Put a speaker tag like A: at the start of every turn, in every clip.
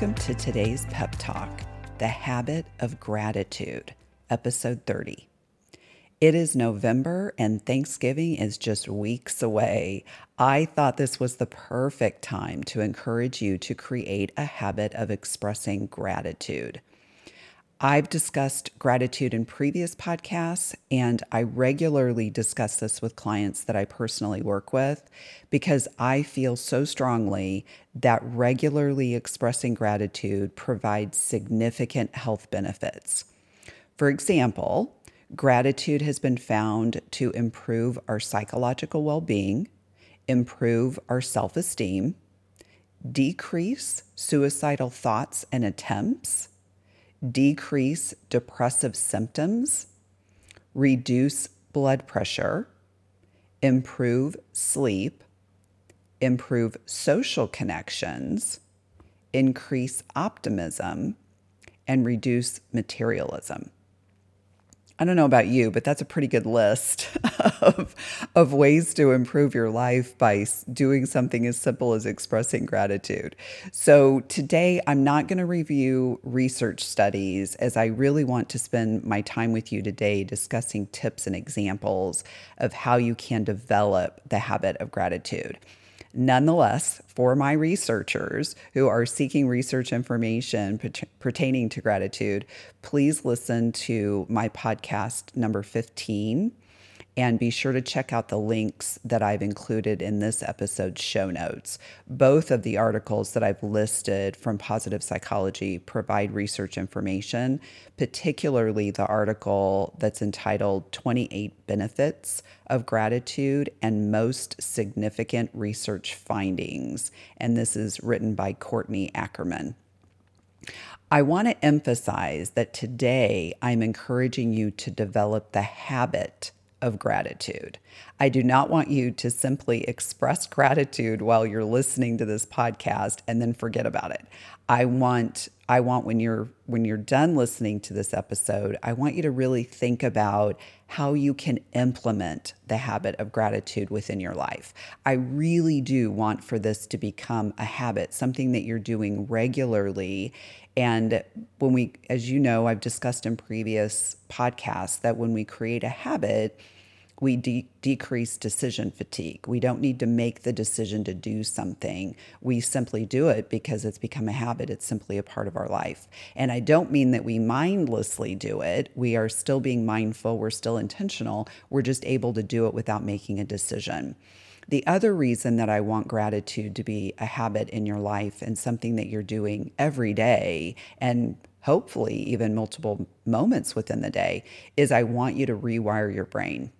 A: Welcome to today's pep talk The Habit of Gratitude, episode 30. It is November and Thanksgiving is just weeks away. I thought this was the perfect time to encourage you to create a habit of expressing gratitude. I've discussed gratitude in previous podcasts, and I regularly discuss this with clients that I personally work with because I feel so strongly that regularly expressing gratitude provides significant health benefits. For example, gratitude has been found to improve our psychological well being, improve our self esteem, decrease suicidal thoughts and attempts decrease depressive symptoms, reduce blood pressure, improve sleep, improve social connections, increase optimism, and reduce materialism. I don't know about you, but that's a pretty good list of, of ways to improve your life by doing something as simple as expressing gratitude. So, today I'm not going to review research studies as I really want to spend my time with you today discussing tips and examples of how you can develop the habit of gratitude. Nonetheless, for my researchers who are seeking research information pertaining to gratitude, please listen to my podcast number 15 and be sure to check out the links that I've included in this episode's show notes. Both of the articles that I've listed from Positive Psychology provide research information, particularly the article that's entitled 28 Benefits of Gratitude and Most Significant Research Findings. And this is written by Courtney Ackerman. I want to emphasize that today I'm encouraging you to develop the habit of gratitude. I do not want you to simply express gratitude while you're listening to this podcast and then forget about it. I want I want when you're when you're done listening to this episode, I want you to really think about how you can implement the habit of gratitude within your life. I really do want for this to become a habit, something that you're doing regularly and when we, as you know, I've discussed in previous podcasts that when we create a habit, we de- decrease decision fatigue. We don't need to make the decision to do something. We simply do it because it's become a habit. It's simply a part of our life. And I don't mean that we mindlessly do it. We are still being mindful, we're still intentional. We're just able to do it without making a decision. The other reason that I want gratitude to be a habit in your life and something that you're doing every day and hopefully even multiple moments within the day is I want you to rewire your brain.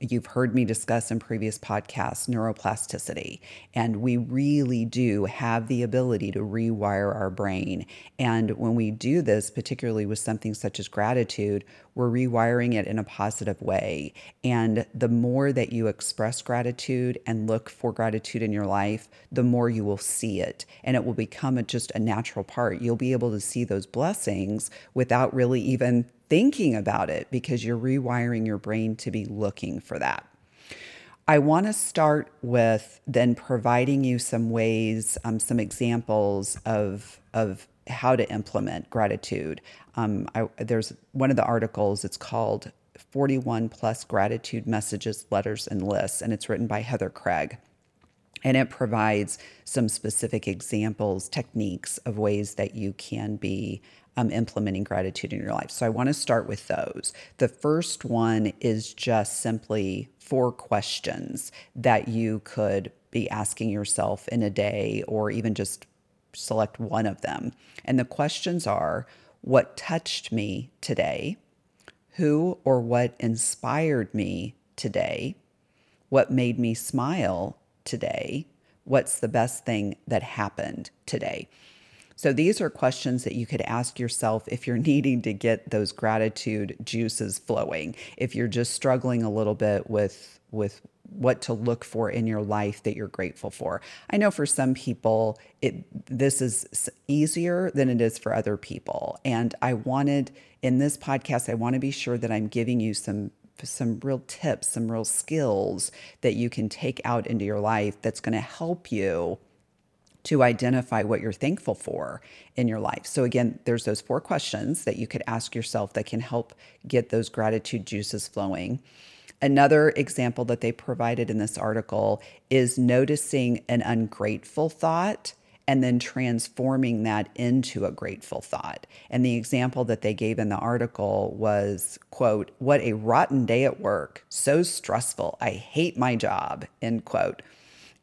A: You've heard me discuss in previous podcasts neuroplasticity, and we really do have the ability to rewire our brain. And when we do this, particularly with something such as gratitude, we're rewiring it in a positive way. And the more that you express gratitude and look for gratitude in your life, the more you will see it. And it will become a, just a natural part. You'll be able to see those blessings without really even thinking about it because you're rewiring your brain to be looking for that. I want to start with then providing you some ways, um, some examples of, of how to implement gratitude. Um, I, there's one of the articles, it's called 41 plus gratitude messages, letters, and lists, and it's written by Heather Craig. And it provides some specific examples, techniques of ways that you can be um, implementing gratitude in your life. So I want to start with those. The first one is just simply four questions that you could be asking yourself in a day or even just select one of them. And the questions are what touched me today? Who or what inspired me today? What made me smile today? What's the best thing that happened today? So these are questions that you could ask yourself if you're needing to get those gratitude juices flowing. If you're just struggling a little bit with with what to look for in your life that you're grateful for. I know for some people it this is easier than it is for other people. And I wanted in this podcast I want to be sure that I'm giving you some some real tips, some real skills that you can take out into your life that's going to help you to identify what you're thankful for in your life. So, again, there's those four questions that you could ask yourself that can help get those gratitude juices flowing. Another example that they provided in this article is noticing an ungrateful thought and then transforming that into a grateful thought. And the example that they gave in the article was, quote, what a rotten day at work, so stressful. I hate my job, end quote.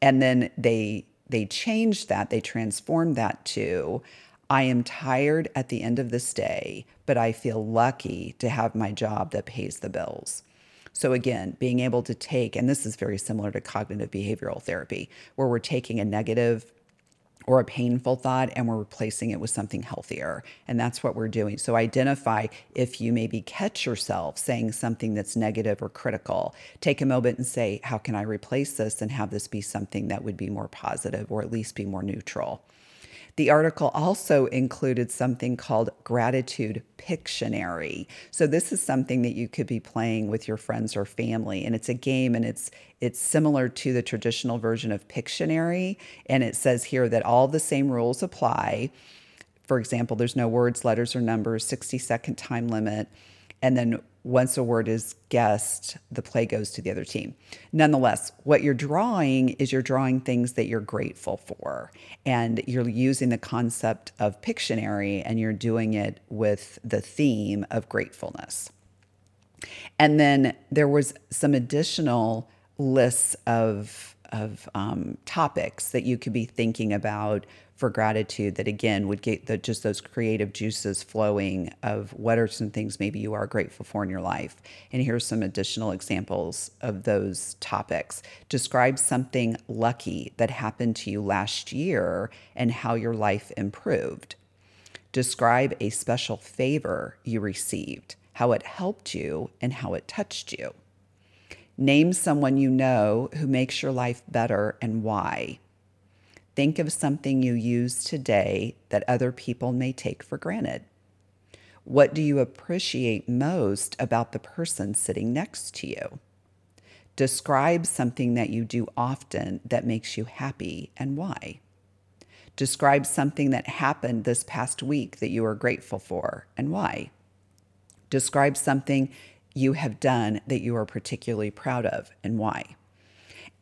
A: And then they they changed that, they transformed that to I am tired at the end of this day, but I feel lucky to have my job that pays the bills. So, again, being able to take, and this is very similar to cognitive behavioral therapy, where we're taking a negative or a painful thought and we're replacing it with something healthier. And that's what we're doing. So identify if you maybe catch yourself saying something that's negative or critical. Take a moment and say, How can I replace this and have this be something that would be more positive or at least be more neutral? The article also included something called Gratitude Pictionary. So this is something that you could be playing with your friends or family and it's a game and it's it's similar to the traditional version of Pictionary and it says here that all the same rules apply. For example, there's no words, letters or numbers, 60 second time limit and then once a word is guessed, the play goes to the other team. Nonetheless, what you're drawing is you're drawing things that you're grateful for. And you're using the concept of Pictionary and you're doing it with the theme of gratefulness. And then there was some additional lists of, of um, topics that you could be thinking about for gratitude that again would get the, just those creative juices flowing of what are some things maybe you are grateful for in your life. And here's some additional examples of those topics. Describe something lucky that happened to you last year and how your life improved. Describe a special favor you received how it helped you and how it touched you. Name someone you know who makes your life better and why Think of something you use today that other people may take for granted. What do you appreciate most about the person sitting next to you? Describe something that you do often that makes you happy and why. Describe something that happened this past week that you are grateful for and why. Describe something you have done that you are particularly proud of and why.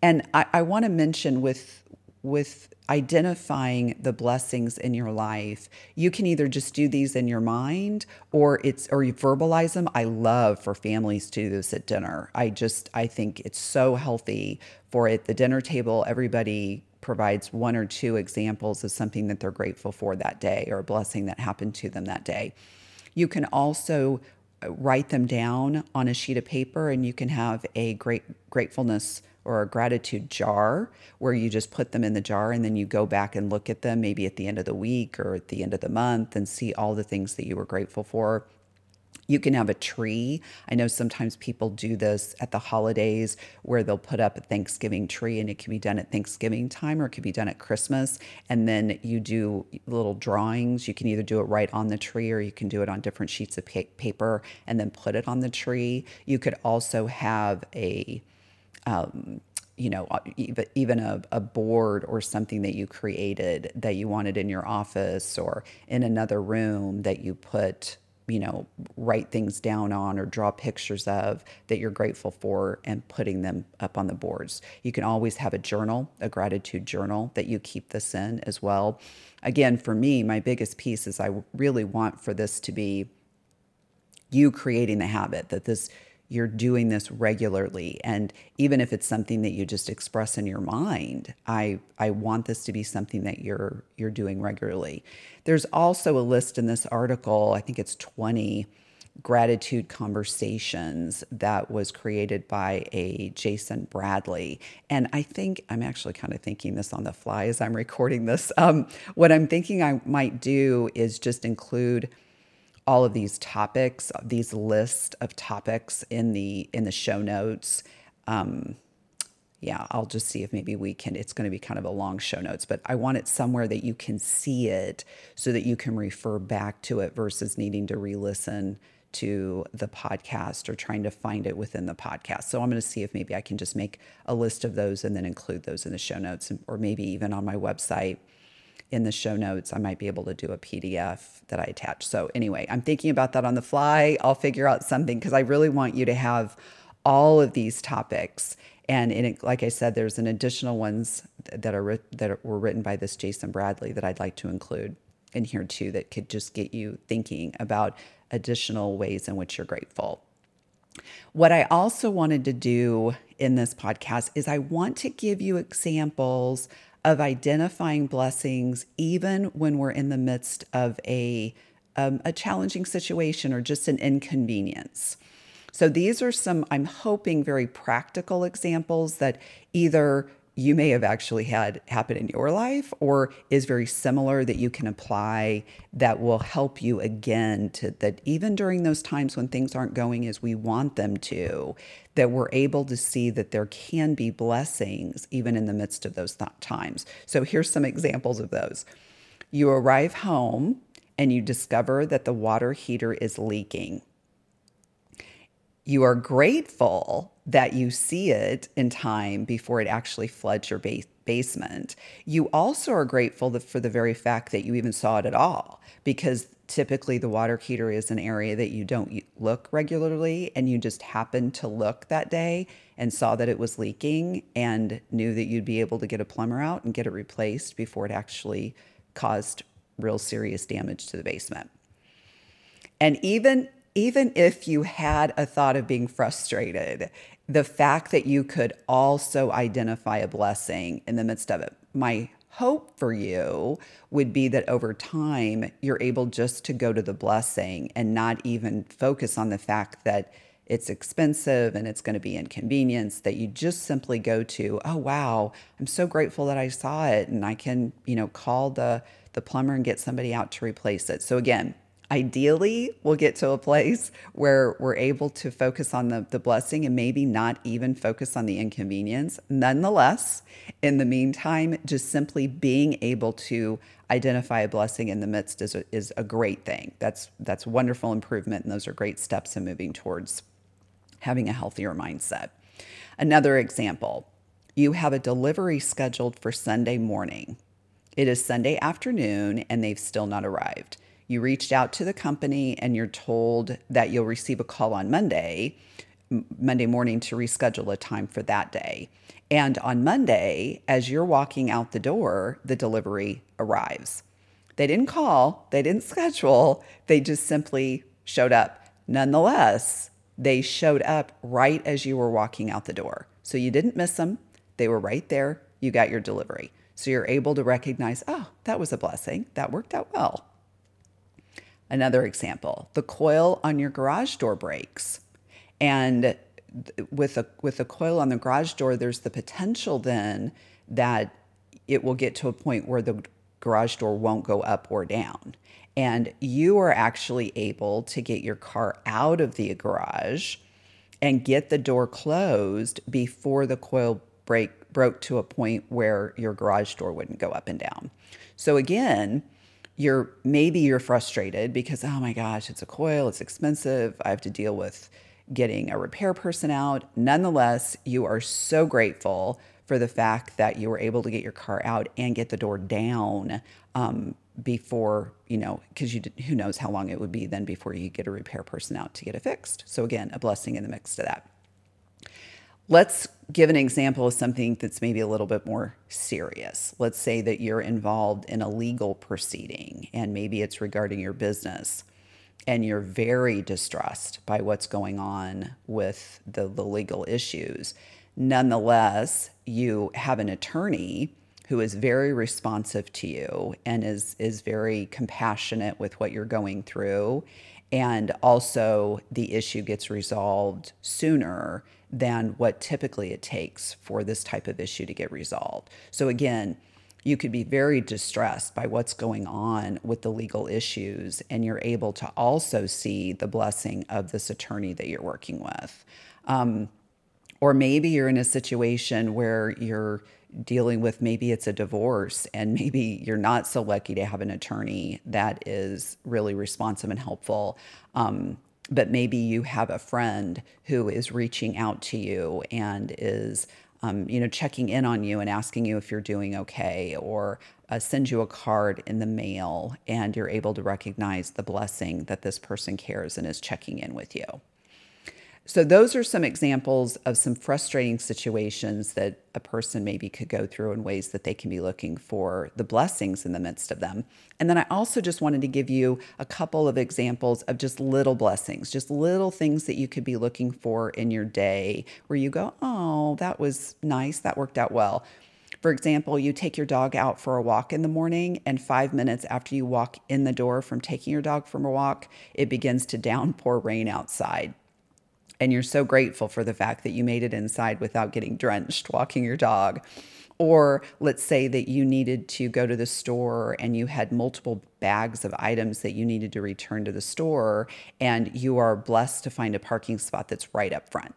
A: And I, I want to mention with with identifying the blessings in your life you can either just do these in your mind or it's or you verbalize them. I love for families to do this at dinner. I just i think it's so healthy for at the dinner table everybody provides one or two examples of something that they're grateful for that day or a blessing that happened to them that day. You can also uh, write them down on a sheet of paper and you can have a great gratefulness or a gratitude jar where you just put them in the jar and then you go back and look at them maybe at the end of the week or at the end of the month and see all the things that you were grateful for. You can have a tree. I know sometimes people do this at the holidays where they'll put up a Thanksgiving tree and it can be done at Thanksgiving time or it can be done at Christmas. And then you do little drawings. You can either do it right on the tree or you can do it on different sheets of paper and then put it on the tree. You could also have a um, you know, uh, even, a, a board or something that you created that you wanted in your office or in another room that you put, you know, write things down on or draw pictures of that you're grateful for and putting them up on the boards. You can always have a journal, a gratitude journal that you keep this in as well. Again, for me, my biggest piece is I really want for this to be you creating the habit that this you're doing this regularly and even if it's something that you just express in your mind i i want this to be something that you're you're doing regularly there's also a list in this article i think it's 20 gratitude conversations that was created by a Jason Bradley. And I think I'm actually kind of thinking this on the fly as I'm recording this. Um, what I'm thinking I might do is just include all of these topics, these lists of topics in the in the show notes. Um, yeah, I'll just see if maybe we can. It's going to be kind of a long show notes, but I want it somewhere that you can see it so that you can refer back to it versus needing to re listen to the podcast or trying to find it within the podcast. So I'm going to see if maybe I can just make a list of those and then include those in the show notes or maybe even on my website in the show notes, I might be able to do a PDF that I attach. So, anyway, I'm thinking about that on the fly. I'll figure out something because I really want you to have all of these topics. And it, like I said, there's an additional ones that are that were written by this Jason Bradley that I'd like to include in here too that could just get you thinking about additional ways in which you're grateful. What I also wanted to do in this podcast is I want to give you examples of identifying blessings even when we're in the midst of a um, a challenging situation or just an inconvenience. So these are some I'm hoping very practical examples that either you may have actually had happen in your life or is very similar that you can apply that will help you again to that even during those times when things aren't going as we want them to that we're able to see that there can be blessings even in the midst of those th- times. So here's some examples of those. You arrive home and you discover that the water heater is leaking you are grateful that you see it in time before it actually floods your base- basement. You also are grateful for the very fact that you even saw it at all, because typically the water heater is an area that you don't look regularly, and you just happened to look that day and saw that it was leaking and knew that you'd be able to get a plumber out and get it replaced before it actually caused real serious damage to the basement. And even even if you had a thought of being frustrated, the fact that you could also identify a blessing in the midst of it. My hope for you would be that over time, you're able just to go to the blessing and not even focus on the fact that it's expensive and it's going to be inconvenience that you just simply go to oh wow i'm so grateful that i saw it and i can you know call the the plumber and get somebody out to replace it so again ideally we'll get to a place where we're able to focus on the, the blessing and maybe not even focus on the inconvenience. Nonetheless in the meantime just simply being able to identify a blessing in the midst is a, is a great thing. That's that's wonderful improvement and those are great steps in moving towards having a healthier mindset. Another example you have a delivery scheduled for sunday morning. It is sunday afternoon and they've still not arrived you reached out to the company and you're told that you'll receive a call on Monday, Monday morning to reschedule a time for that day. And on Monday, as you're walking out the door, the delivery arrives. They didn't call, they didn't schedule, they just simply showed up. Nonetheless, they showed up right as you were walking out the door. So you didn't miss them, they were right there. You got your delivery. So you're able to recognize, oh, that was a blessing. That worked out well. Another example, the coil on your garage door breaks. And with a with a coil on the garage door, there's the potential then that it will get to a point where the garage door won't go up or down. And you are actually able to get your car out of the garage and get the door closed before the coil break broke to a point where your garage door wouldn't go up and down. So again, you're maybe you're frustrated because oh my gosh it's a coil it's expensive i have to deal with getting a repair person out. Nonetheless you are so grateful for the fact that you were able to get your car out and get the door down um, before you know because you did, who knows how long it would be then before you get a repair person out to get it fixed. So again a blessing in the mix to that Let's give an example of something that's maybe a little bit more serious. Let's say that you're involved in a legal proceeding and maybe it's regarding your business and you're very distressed by what's going on with the, the legal issues. Nonetheless, you have an attorney who is very responsive to you and is is very compassionate with what you're going through and also the issue gets resolved sooner than what typically it takes for this type of issue to get resolved. So, again, you could be very distressed by what's going on with the legal issues, and you're able to also see the blessing of this attorney that you're working with. Um, or maybe you're in a situation where you're dealing with maybe it's a divorce and maybe you're not so lucky to have an attorney that is really responsive and helpful. Um, but maybe you have a friend who is reaching out to you and is um, you know, checking in on you and asking you if you're doing okay, or uh, send you a card in the mail and you're able to recognize the blessing that this person cares and is checking in with you. So, those are some examples of some frustrating situations that a person maybe could go through in ways that they can be looking for the blessings in the midst of them. And then I also just wanted to give you a couple of examples of just little blessings, just little things that you could be looking for in your day where you go, oh, that was nice, that worked out well. For example, you take your dog out for a walk in the morning, and five minutes after you walk in the door from taking your dog from a walk, it begins to downpour rain outside and you're so grateful for the fact that you made it inside without getting drenched walking your dog. Or let's say that you needed to go to the store and you had multiple bags of items that you needed to return to the store, and you are blessed to find a parking spot that's right up front.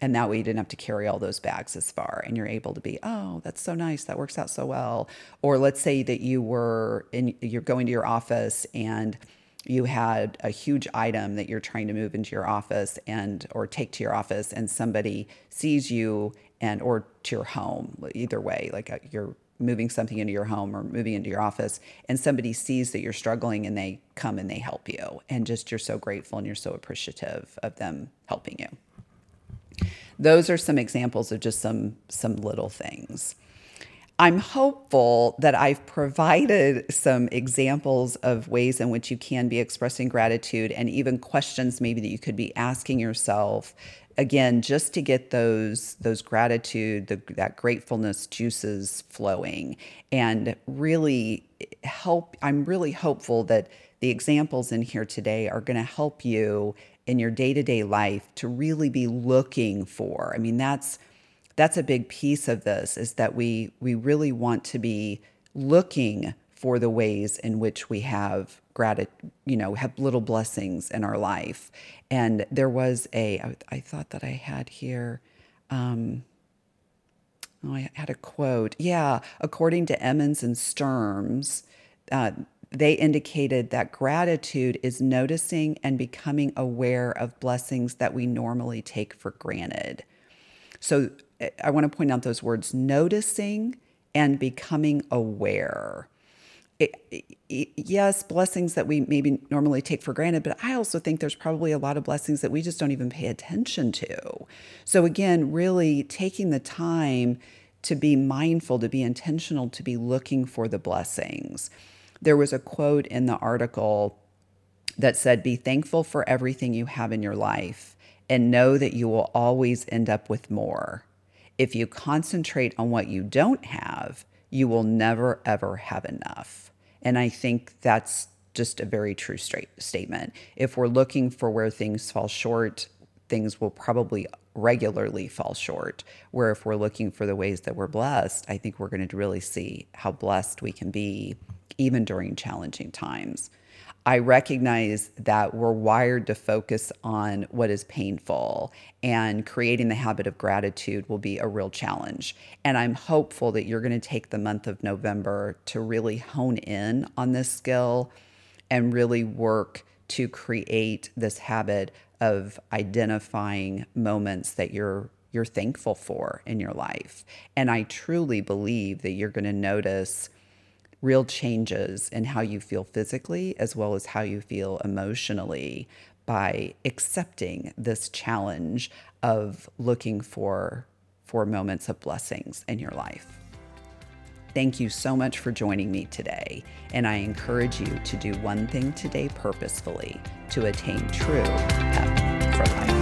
A: And that way you didn't have to carry all those bags as far and you're able to be, oh, that's so nice. That works out so well. Or let's say that you were in, you're going to your office and you had a huge item that you're trying to move into your office and or take to your office and somebody sees you and or to your home either way like uh, you're moving something into your home or moving into your office and somebody sees that you're struggling and they come and they help you and just you're so grateful and you're so appreciative of them helping you. Those are some examples of just some some little things I'm hopeful that I've provided some examples of ways in which you can be expressing gratitude and even questions maybe that you could be asking yourself again just to get those those gratitude the, that gratefulness juices flowing and really help i'm really hopeful that the examples in here today are going to help you in your day-to-day life to really be looking for. I mean that's that's a big piece of this is that we we really want to be looking for the ways in which we have gratitude, you know, have little blessings in our life. And there was a, I, I thought that I had here, um, oh, I had a quote. Yeah, according to Emmons and Sturms, uh, they indicated that gratitude is noticing and becoming aware of blessings that we normally take for granted. So I want to point out those words noticing and becoming aware. It, it, yes, blessings that we maybe normally take for granted, but I also think there's probably a lot of blessings that we just don't even pay attention to. So, again, really taking the time to be mindful, to be intentional, to be looking for the blessings. There was a quote in the article that said, Be thankful for everything you have in your life and know that you will always end up with more. If you concentrate on what you don't have, you will never, ever have enough. And I think that's just a very true statement. If we're looking for where things fall short, things will probably regularly fall short. Where if we're looking for the ways that we're blessed, I think we're going to really see how blessed we can be even during challenging times. I recognize that we're wired to focus on what is painful, and creating the habit of gratitude will be a real challenge. And I'm hopeful that you're going to take the month of November to really hone in on this skill and really work to create this habit of identifying moments that you're you're thankful for in your life. And I truly believe that you're going to notice real changes in how you feel physically as well as how you feel emotionally by accepting this challenge of looking for for moments of blessings in your life. Thank you so much for joining me today, and I encourage you to do one thing today purposefully to attain true pep for life.